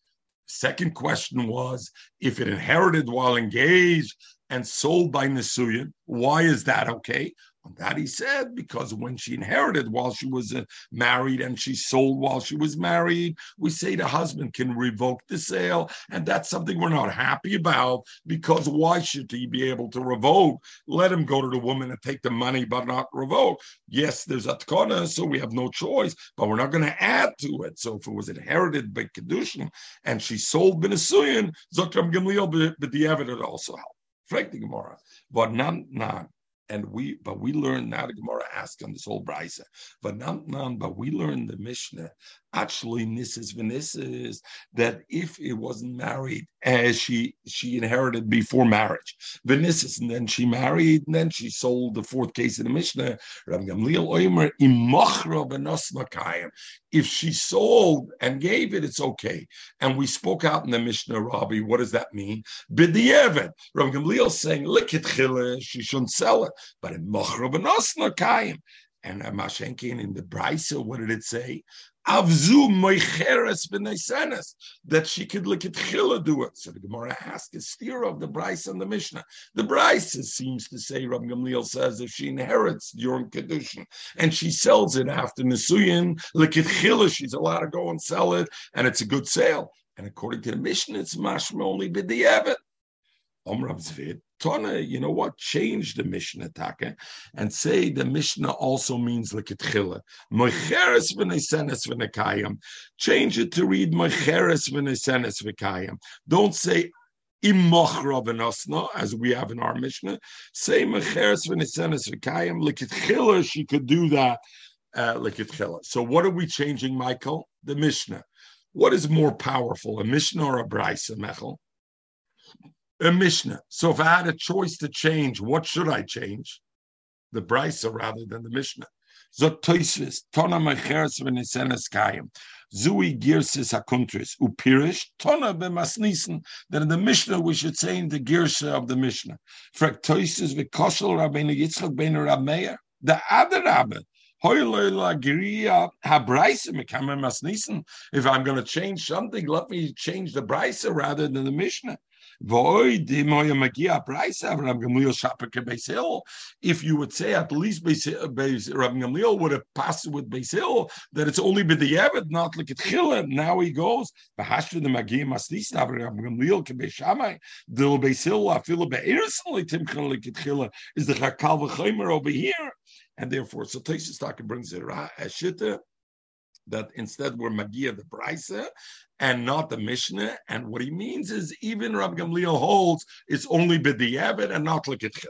Second question was if it inherited while engaged and sold by Nisuyan, why is that okay? That he said, because when she inherited while she was uh, married and she sold while she was married, we say the husband can revoke the sale. And that's something we're not happy about because why should he be able to revoke? Let him go to the woman and take the money, but not revoke. Yes, there's a tkona, so we have no choice, but we're not going to add to it. So if it was inherited by Kedushin and she sold Benasuyan, Zokram Gamliel, but the evidence also helped. Frank the Gemara. But none, none and we but we learned now the mm-hmm. Gemara asked on this whole brisa. But not none, but we learned the Mishnah actually Nisses Venisses that if it wasn't married as she she inherited before marriage, Venisses, and then she married, and then she sold the fourth case of the Mishnah, Rabbi Gamliel Oimer imachra benosmakayim. If she sold and gave it, it's okay. And we spoke out in the Mishnah, Rabbi, what does that mean? B'di'evet. Rav Gamliel saying, Likit she shouldn't sell it. But in Mochra Benosna Kayim. And Mashenkin in the Brisa, what did it say? Avzu moicheres v'neisenes, that she could look at chila do it. So the Gemara asks, is steer of the Bryce and the Mishnah. The Bryce seems to say, Rabbi Gamliel says, if she inherits during Kedushin and she sells it after Nisuyin, look at chila, she's allowed to go and sell it, and it's a good sale. And according to the Mishnah, it's mashma only b'di'evet. Omrav Zvid, Tana, you know what? Change the Mishnah Taka and say the Mishnah also means lekitchila. Moicheres v'nesenes v'nekayim. Change it to read Moicheres v'nesenes v'kayim. Don't say imochra v'nosna, as we have in our Mishnah. Say Moicheres v'nesenes v'kayim. Lekitchila, she could do that. Uh, lekitchila. So what are we changing, Michael? The Mishnah. What is more powerful, a Mishnah or a Brisa, Mechel? A Mishnah. So if I had a choice to change, what should I change? The Brisa rather than the Mishnah. Zot toisvis, tona mecheres v'nisenes kayim. Zui girsis hakuntris, upirish, tona b'masnisen. That in the Mishnah we should say in the girsa of the Mishnah. Frek toisvis v'koshel rabbeinu Yitzchak beinu Rabmeir. The other rabbi, if I'm going to change something, let me change the brisa rather than the Mishnah. If you would say at least Rabbi Gamliel would have passed with Beis Hill, that it's only Yevet, not like it. Now he goes, Bahashra the Magiyah Maslis, Rabbi Gamliel can be Shammai, the Beis Hill, Afila Be'ersonly Timchan like is the Chakal V'chaimer over here. And therefore, so Taka brings it, a Shita, that instead we're Magia the Brisa and not the Mishnah. And what he means is even Rabbi Gamliel holds it's only B'di'evit and not L'kitchil.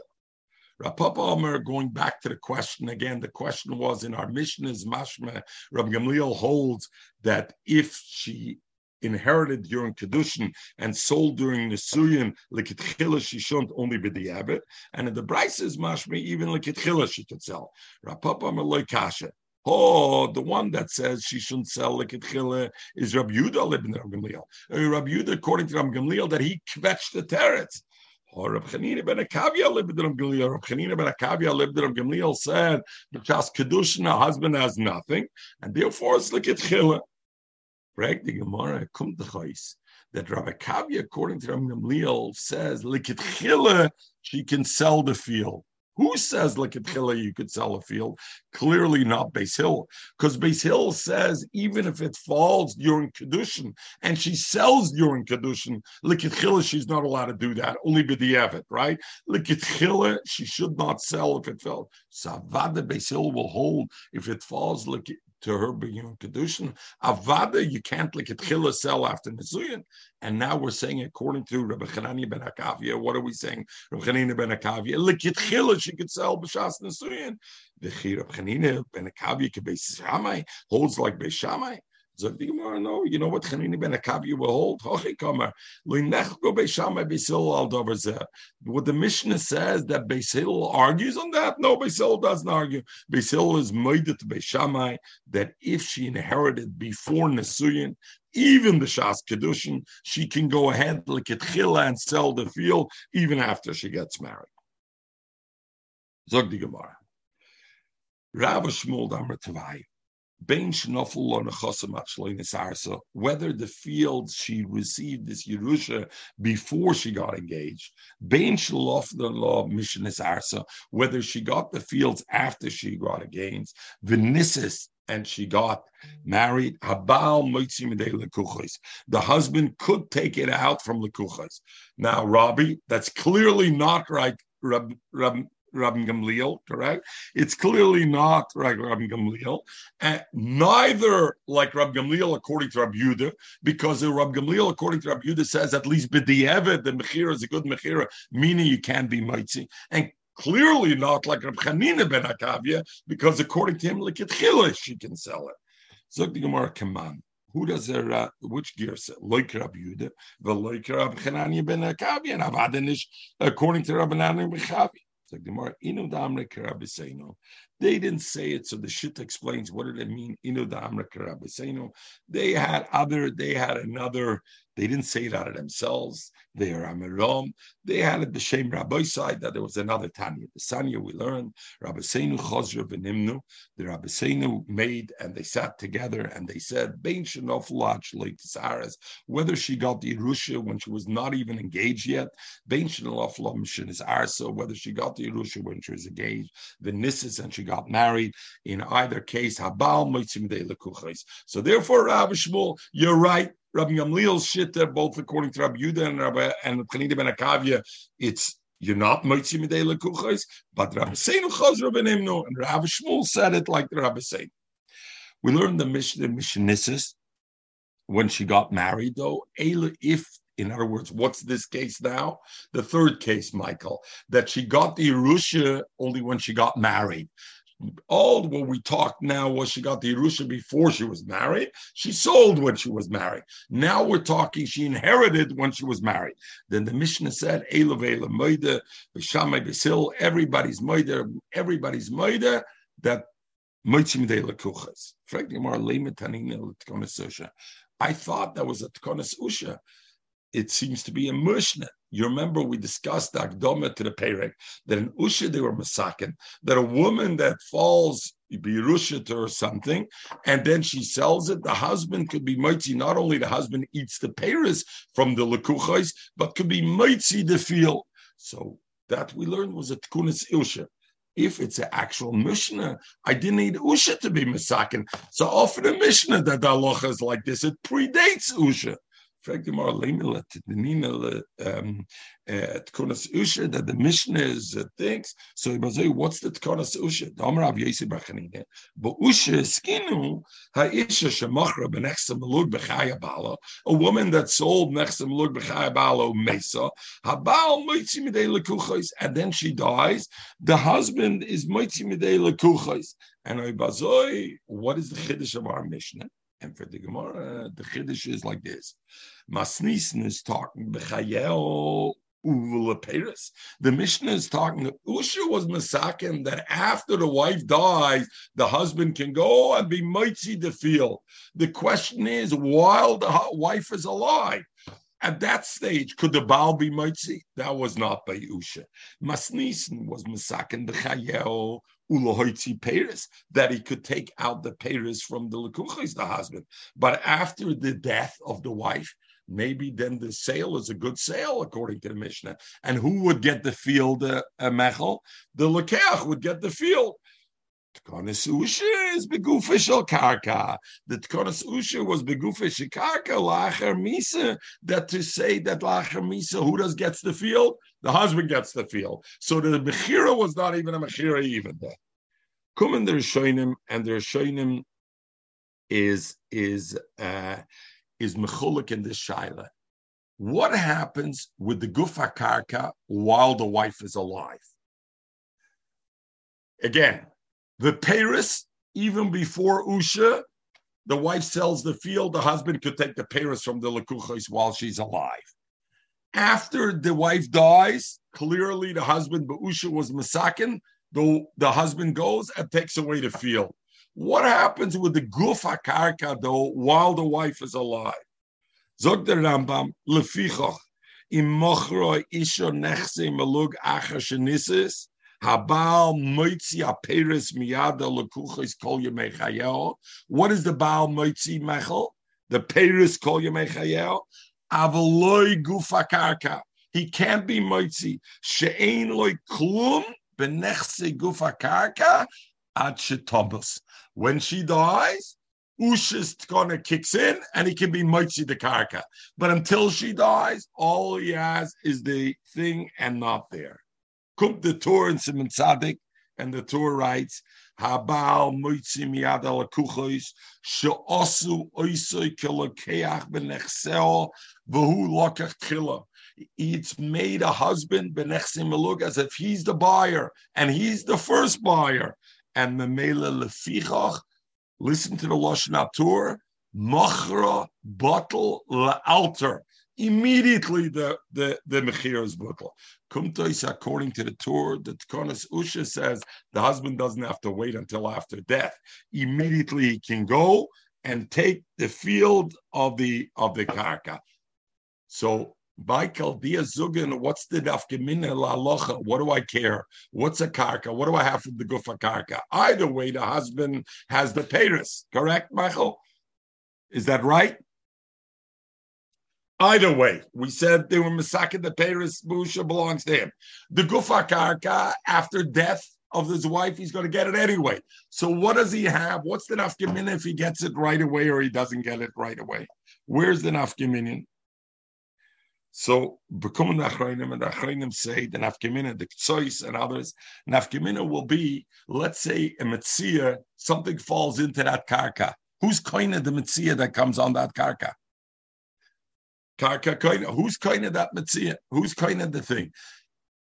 Rav Papa Omer, going back to the question again, the question was in our Mishnah's Mashma, Rabbi Gamliel holds that if she inherited during Kedushin and sold during Nisuyin, Likitchila, she shouldn't only be the Abbot. And in the Bryces Mashma, even Likitchila she could sell. Rav Papa Kasha. Oh, the one that says she shouldn't sell like chile is Rabbi Yudah ibn Rabbi Gamliel. Uh, according to Rabbi Gamliel, that he kvetched the teretz. Or Rabbi Chanina ben Akavia lived in Gamliel. Rabbi Chanina ben Akavia lived in Gamliel said, because Kedushin, a husband has nothing, and therefore it's chile. Break the Gemara, kum that Rabbi Kavya, according to Rabbi Gamliel, says, chile, she can sell the field. Who says at you could sell a field? Clearly not Beis Hill, because Beis Hill says even if it falls during Kedushin and she sells during Kedushin, Likitchila, she's not allowed to do that, only B'di'evet, right? Likitchila, she should not sell if it fell. Savada Beis Hill will hold if it falls to her being kedushin. Avada, you can't like it sell after nizuyin. And now we're saying, according to Rabbi Chanani ben Akavia, what are we saying? Rabbi Chanani ben Akavia, like she could sell b'shas nizuyin. The Rabbi Chanani ben Akavia, holds like Beishamai. Sagt die Gemara, no, you know what Chanini ben Akabi will hold? Hochi Kamer, Linech go Beishamai Beisil al Dover What the Mishnah says that Beisil argues on that? No, Beisil doesn't argue. Beisil is made to Beishamai that if she inherited before Nesuyin, even the Shas Kedushin, she can go ahead like and sell the field even after she gets married. Zog die Gemara. Rav Shmuel Damar Tavai. Whether the fields she received this Yerusha before she got engaged, whether she got the fields after she got engaged, and she got married. The husband could take it out from the kuchas. Now, Rabbi, that's clearly not right. Rabbi Gamliel, correct? It's clearly not like Rabbi Gamliel, and neither like Rabbi Gamliel according to Rabbi Yudah, because Rabbi Gamliel according to Rabbi Yudah says at least b'di'evet the mechira is a good mechira, meaning you can be mitzi, and clearly not like Rabbi Chanina ben Akavia, because according to him, like it she can sell it. Zog the Gemara, come on. Who does there? Uh, which gear set? Like Rabbi Yudah, the like Rabbi Chananya ben Akavia, and Avadanish according to Rabbi Nanani ben They didn't say it, so the shit explains what did it mean. They had other, they had another they didn't say it out of themselves. They are Amirom. They had it same Rabbi side that there was another Tanya. The Sanya we learned, Rabbi Seinu Chosra Benimnu, the Rabbi Seinu made and they sat together and they said, Bain whether she got the Yerusha when she was not even engaged yet, Bain is Arsa, whether she got the Yerusha when she was engaged, the Nisses and she got married, in either case, Habal So therefore, Rabbi Shmuel, you're right. Rabbi Gamliel's shit there, both according to Rabbi Yudah and Rabbi and Chanina ben Akavia, it's you're not moitzi midei lekuchos, but Rabbi Seinu chazra benimno, and Rabbi Shmuel said it like the Rabbi Seinu. We learned the Mishnah Mishnah when she got married, though, if in other words, what's this case now? The third case, Michael, that she got the Yerusha only when she got married all what we talked now was she got the Yerusha before she was married. She sold when she was married. Now we're talking she inherited when she was married. Then the Mishnah said, Elav Elavela Moida, Bishamai Bisil, everybody's Moida, everybody's Moida, that Moitzim de Lakuchas. I thought that was a Tkonas Usha. It seems to be a Mishnah. You remember we discussed the Akdoma to the Perek that in Usha they were Masakin, that a woman that falls Birusha or something, and then she sells it, the husband could be Mitzi. Not only the husband eats the Paris from the Lekuchais, but could be Mitzi the field. So that we learned was a Tkunis Usha if it's an actual Mishnah, I didn't need Usha to be Masakin. So often a Mishnah that the halacha is like this, it predates Usha fragt immer Lemele to the Nina um Tkonas Usha that the Mishnah is uh, thinks. So what's the Tkonas Usha? The Amar Rav Yosef Bachanine. But Usha skinu ha'isha shemachra b'nechsem melug b'chaya bala. A woman that sold nechsem melug b'chaya bala mesa. Habal moitzi midei lekuchos. And then she dies. The husband is moitzi midei lekuchos. And I bazoi, what is the chiddush of our Mishnah? And for the Gemara, the Chiddush is like this. Masnisen is talking b'chayel Paris. The Mishnah is talking. Usha was masakin that after the wife dies, the husband can go and be mitzi the field. The question is, while the wife is alive, at that stage, could the Baal be mitzi? That was not by Usha. Masnisen was masakin b'chayel ulahoitzi Paris, that he could take out the Paris from the Lekuchis, the husband. But after the death of the wife, maybe then the sale is a good sale according to the Mishnah. And who would get the field, uh, uh, Mechel? The Lekeach would get the field. Tkonis Usha is begufishal karka. The Tkonis Usha was begufish karka lacher misa. That to say that lacher misa, who does gets the field? The husband gets the field. So the mechira was not even a mechira even there. Come in the Rishonim, and the Rishonim is is uh, is mechulik in this shaila. What happens with the gufa karka while the wife is alive? Again, the Paris, even before Usha, the wife sells the field, the husband could take the Paris from the Lekuchos while she's alive. After the wife dies, clearly the husband, but Usha was Masakin, the, the husband goes and takes away the field. What happens with the Gufa Karka, though, while the wife is alive? Zog the Rambam, Lefichoch, im Mochro Isha Nechse Malug Acher Shenisis, Habal moitzi aperis miyada lekuchis kol yemei What is the Baal moitzi mechel? The peris kol yemei chayel. Avaloi gufa He can't be moitzi. She'ein loy klum benechse gufa karka at shetobus. When she dies, Usha's gonna kicks in and he can be moitzi the karka. But until she dies, all he has is the thing and not there. Kum the Torah in Simon Tzadik, and the Torah writes, Habal moitzi miyad al kuchois, she'osu oisoi kelokeach benechseo, v'hu lokach kila. It's made a husband benechsim melug as if he's the buyer and he's the first buyer. And the mele lefichach Listen to the Lashon Torah. Machra bottle la'alter. Immediately the the the mechir is bottle. Kumtois, according to the Torah, the Tkonis Usha says the husband doesn't have to wait until after death. Immediately he can go and take the field of the of the karka. So by Chaldea Zugin, what's the nafkamina la locha? What do I care? What's a karka? What do I have from the gufa karka? Either way, the husband has the paris. Correct, Michael? Is that right? Either way, we said they were masakin the paris busha belongs to him. The gufa karka after death of his wife, he's going to get it anyway. So what does he have? What's the nafkamina if he gets it right away or he doesn't get it right away? Where's the nafkamina? So becoming the Achronim and the Achronim say the Nafkamina, the Ktsois and others, Nafkamina will be, let's say, a Metzia, something falls into that karka. Who's kind of the Metzia that comes on that karka? Karka kind who's kind of that Metzia? Who's kind of the thing?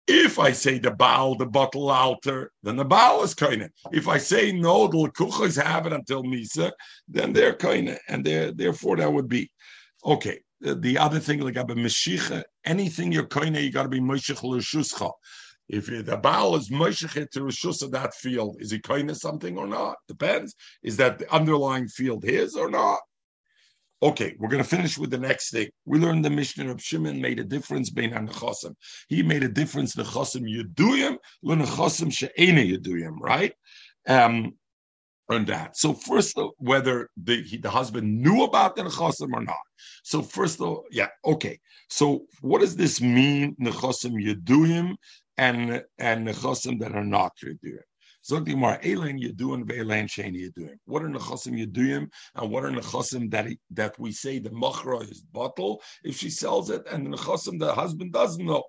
If I say the Baal, the bottle altar, then the Baal is kind of. If I say no, the Lekuchas have it until Misa, then they're kind of, and therefore that would be. Okay, the other thing, like a Mashiach, anything you're koine, you got to be Moshech L'Shuscha. If the Baal is Moshech to Rishus of that field, is he koine something or not? Depends. Is that the underlying field his or not? Okay, we're going to finish with the next thing. We learned the Mishnah of Shimon made a difference between Nechasim. He made a difference Nechasim Yeduyim, Nechasim She'ena Yeduyim, right? Um, on that. So first, whether the he, the husband knew about the nechasim or not. So first, though, yeah, okay. So what does this mean? Nechasim yeduyim and and nechasim that are not yeduyim. Gemara, Elain Yeduim, Ve'elain Sheni Yeduim. What are Nechasim Yeduim, and what are Nechasim that that we say the Machra is bottle if she sells it, and the Nechasim the husband doesn't know.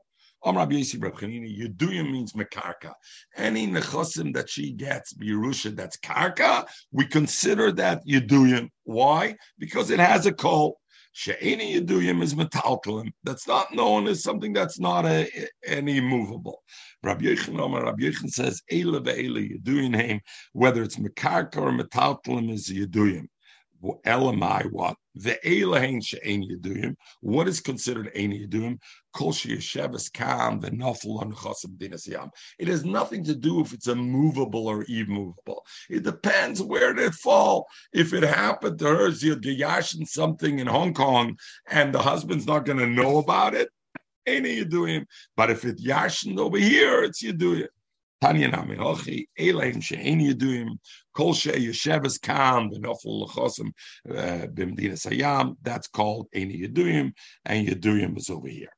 Om Rabbi Yossi Reb Yeduyim means mekarka. Any nechasim that she gets, Yerusha, that's karka, we consider that Yeduyim. Why? Because it has a call. She'eni Yeduyim is metalkalim. That's not known as something that's not a, any movable. Rabbi Yechon Omar, Rabbi Yechon says, Eile ve'ele Yeduyim, whether it's mekarka or metalkalim is Yeduyim. Elamai what? The Elahain she'ain Yeduim. What is considered Ein Yeduim? Kol she'yesheves kam the nafel on chasim dinas yam. It has nothing to do if it's a movable or immovable. It depends where did it fall. If it happened to her, she'll geyashin something in Hong Kong, and the husband's not going to know about it. Ain't Yeduim. But if it yashin over here, it's Yeduim. Tanya Nami Hochi, Elaim Shein Yeduim, Kol She Yeshevas Kam, Benofel Lechosim, uh, Bimdina Sayam, that's called Eini Yeduim, and Yeduim is over here.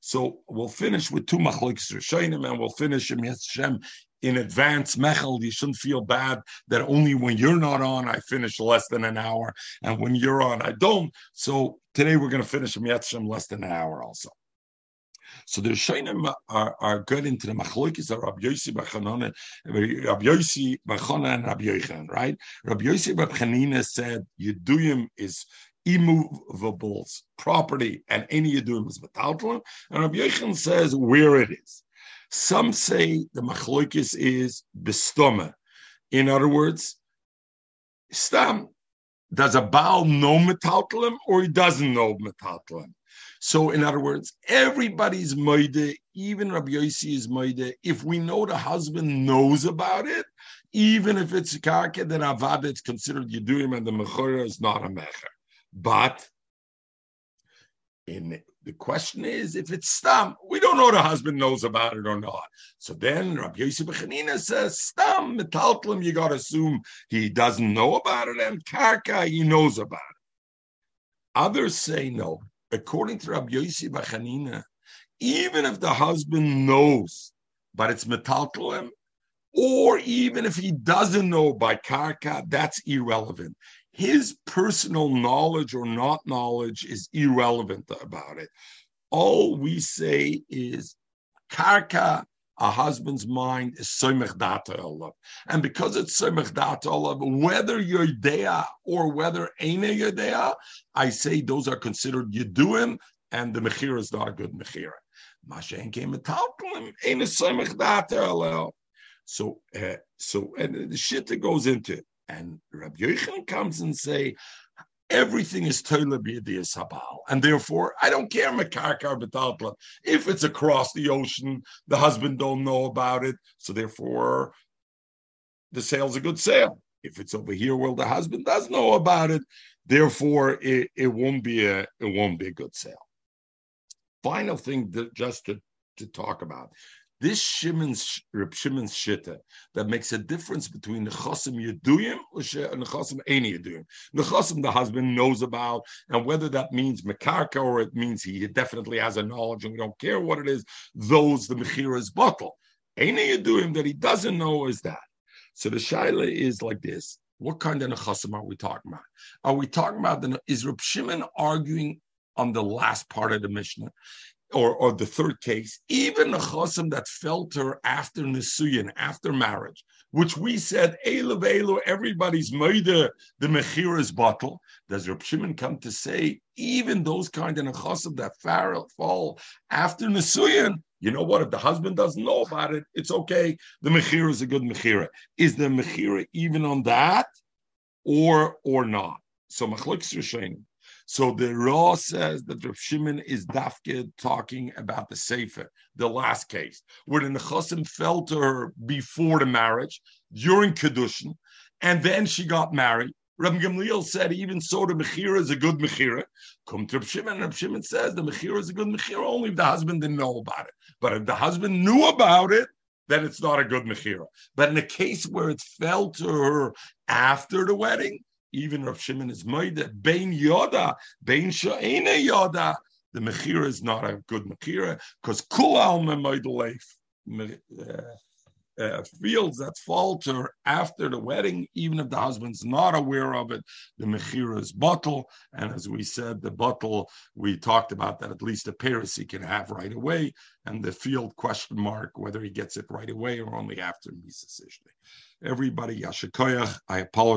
So we'll finish with two machloks Rishonim, and we'll finish in Hashem in advance. Mechel, you shouldn't feel bad that only when you're not on, I finish less than an hour, and when you're on, I don't. So today we're going to finish Hashem less than an hour also. So the Rishonim are, are good into the machlokes of Rabbi Yossi Bachanone, Rabbi Yossi Bachana and Rabbi Yochan, right? Rabbi Yossi Bachanina said Yeduyim is immovables property and any Yeduyim is metaltalin, and Rabbi Yochan says where it is. Some say the machlokes is bestoma. In other words, stam does a Baal know metaltalim or he doesn't know metaltalim? So, in other words, everybody's moide, even Rabbi Yossi is moide. If we know the husband knows about it, even if it's a karka, then avad it's considered yiduim and the mechora is not a mecher. But in The question is if it's stam. We don't know the husband knows about it or not. So then Rabbi Yosef Bechanina says stam metaltlim. You got to assume he doesn't know about it, and karka he knows about it. Others say no. According to Rabbi Yosef Bachanina, even if the husband knows, but it's metaltlim, or even if he doesn't know by karka, that's irrelevant his personal knowledge or not knowledge is irrelevant about it. All we say is karka, a husband's mind is soimech data. And because it's soimech data whether you're dea or whether ain't yodea, I say those are considered yeduim, and the mechira is not a good mechira. Mashen came a ain't a soimech data. So, uh, so, and the shit that goes into it. And Rabbi Yochanan comes and say, everything is toila b'yadiyas habal, and therefore I don't care mekarkar b'talpla. If it's across the ocean, the husband don't know about it, so therefore the sale's a good sale. If it's over here, well, the husband does know about it, therefore it, it won't be a it won't be a good sale. Final thing that just to, to talk about. This Shimon's Reb Shimon's shitta that makes a difference between the chosim yeduyim and the chosim any yeduyim. The husband knows about, and whether that means mekarka or it means he definitely has a knowledge and we don't care what it is. Those the mechira is bottle. Any yeduyim that he doesn't know is that. So the shaila is like this: What kind of nechasim are we talking about? Are we talking about the is Reb Shimon arguing on the last part of the Mishnah? Or, or the third case, even a chosim that fell her after nisuyin, after marriage, which we said, Elu Elu, everybody's moida, the mechira's bottle. Does Reb Shimon come to say, even those kind of chosim that fall after nisuyin, you know what? If the husband doesn't know about it, it's okay. The mechira is a good mechira. Is the mechira even on that, or or not? So machlik Rishonim. So the Raw says that Rav Shimon is dafke talking about the Sefer, the last case, where the Nechasim fell to her before the marriage, during Kedushin, and then she got married. Rabbi Gamliel said, even so, the Mechira is a good Mechira. Come to Rav Shimon, Rav Shimon says the Mechira is a good Mechira only if the husband didn't know about it. But if the husband knew about it, then it's not a good Mechira. But in a case where it fell to her after the wedding, even Rav Shimon is moide, Bein Yoda, Bein Sha'ena Yoda. The Mechira is not a good Mechira because Kul Alma Moide uh, fields that falter after the wedding, even if the husband's not aware of it, the mechira is bottle. And as we said, the bottle, we talked about that at least the Paris he can have right away, and the field question mark whether he gets it right away or only after Misa Everybody, Yashikoyach, I apologize.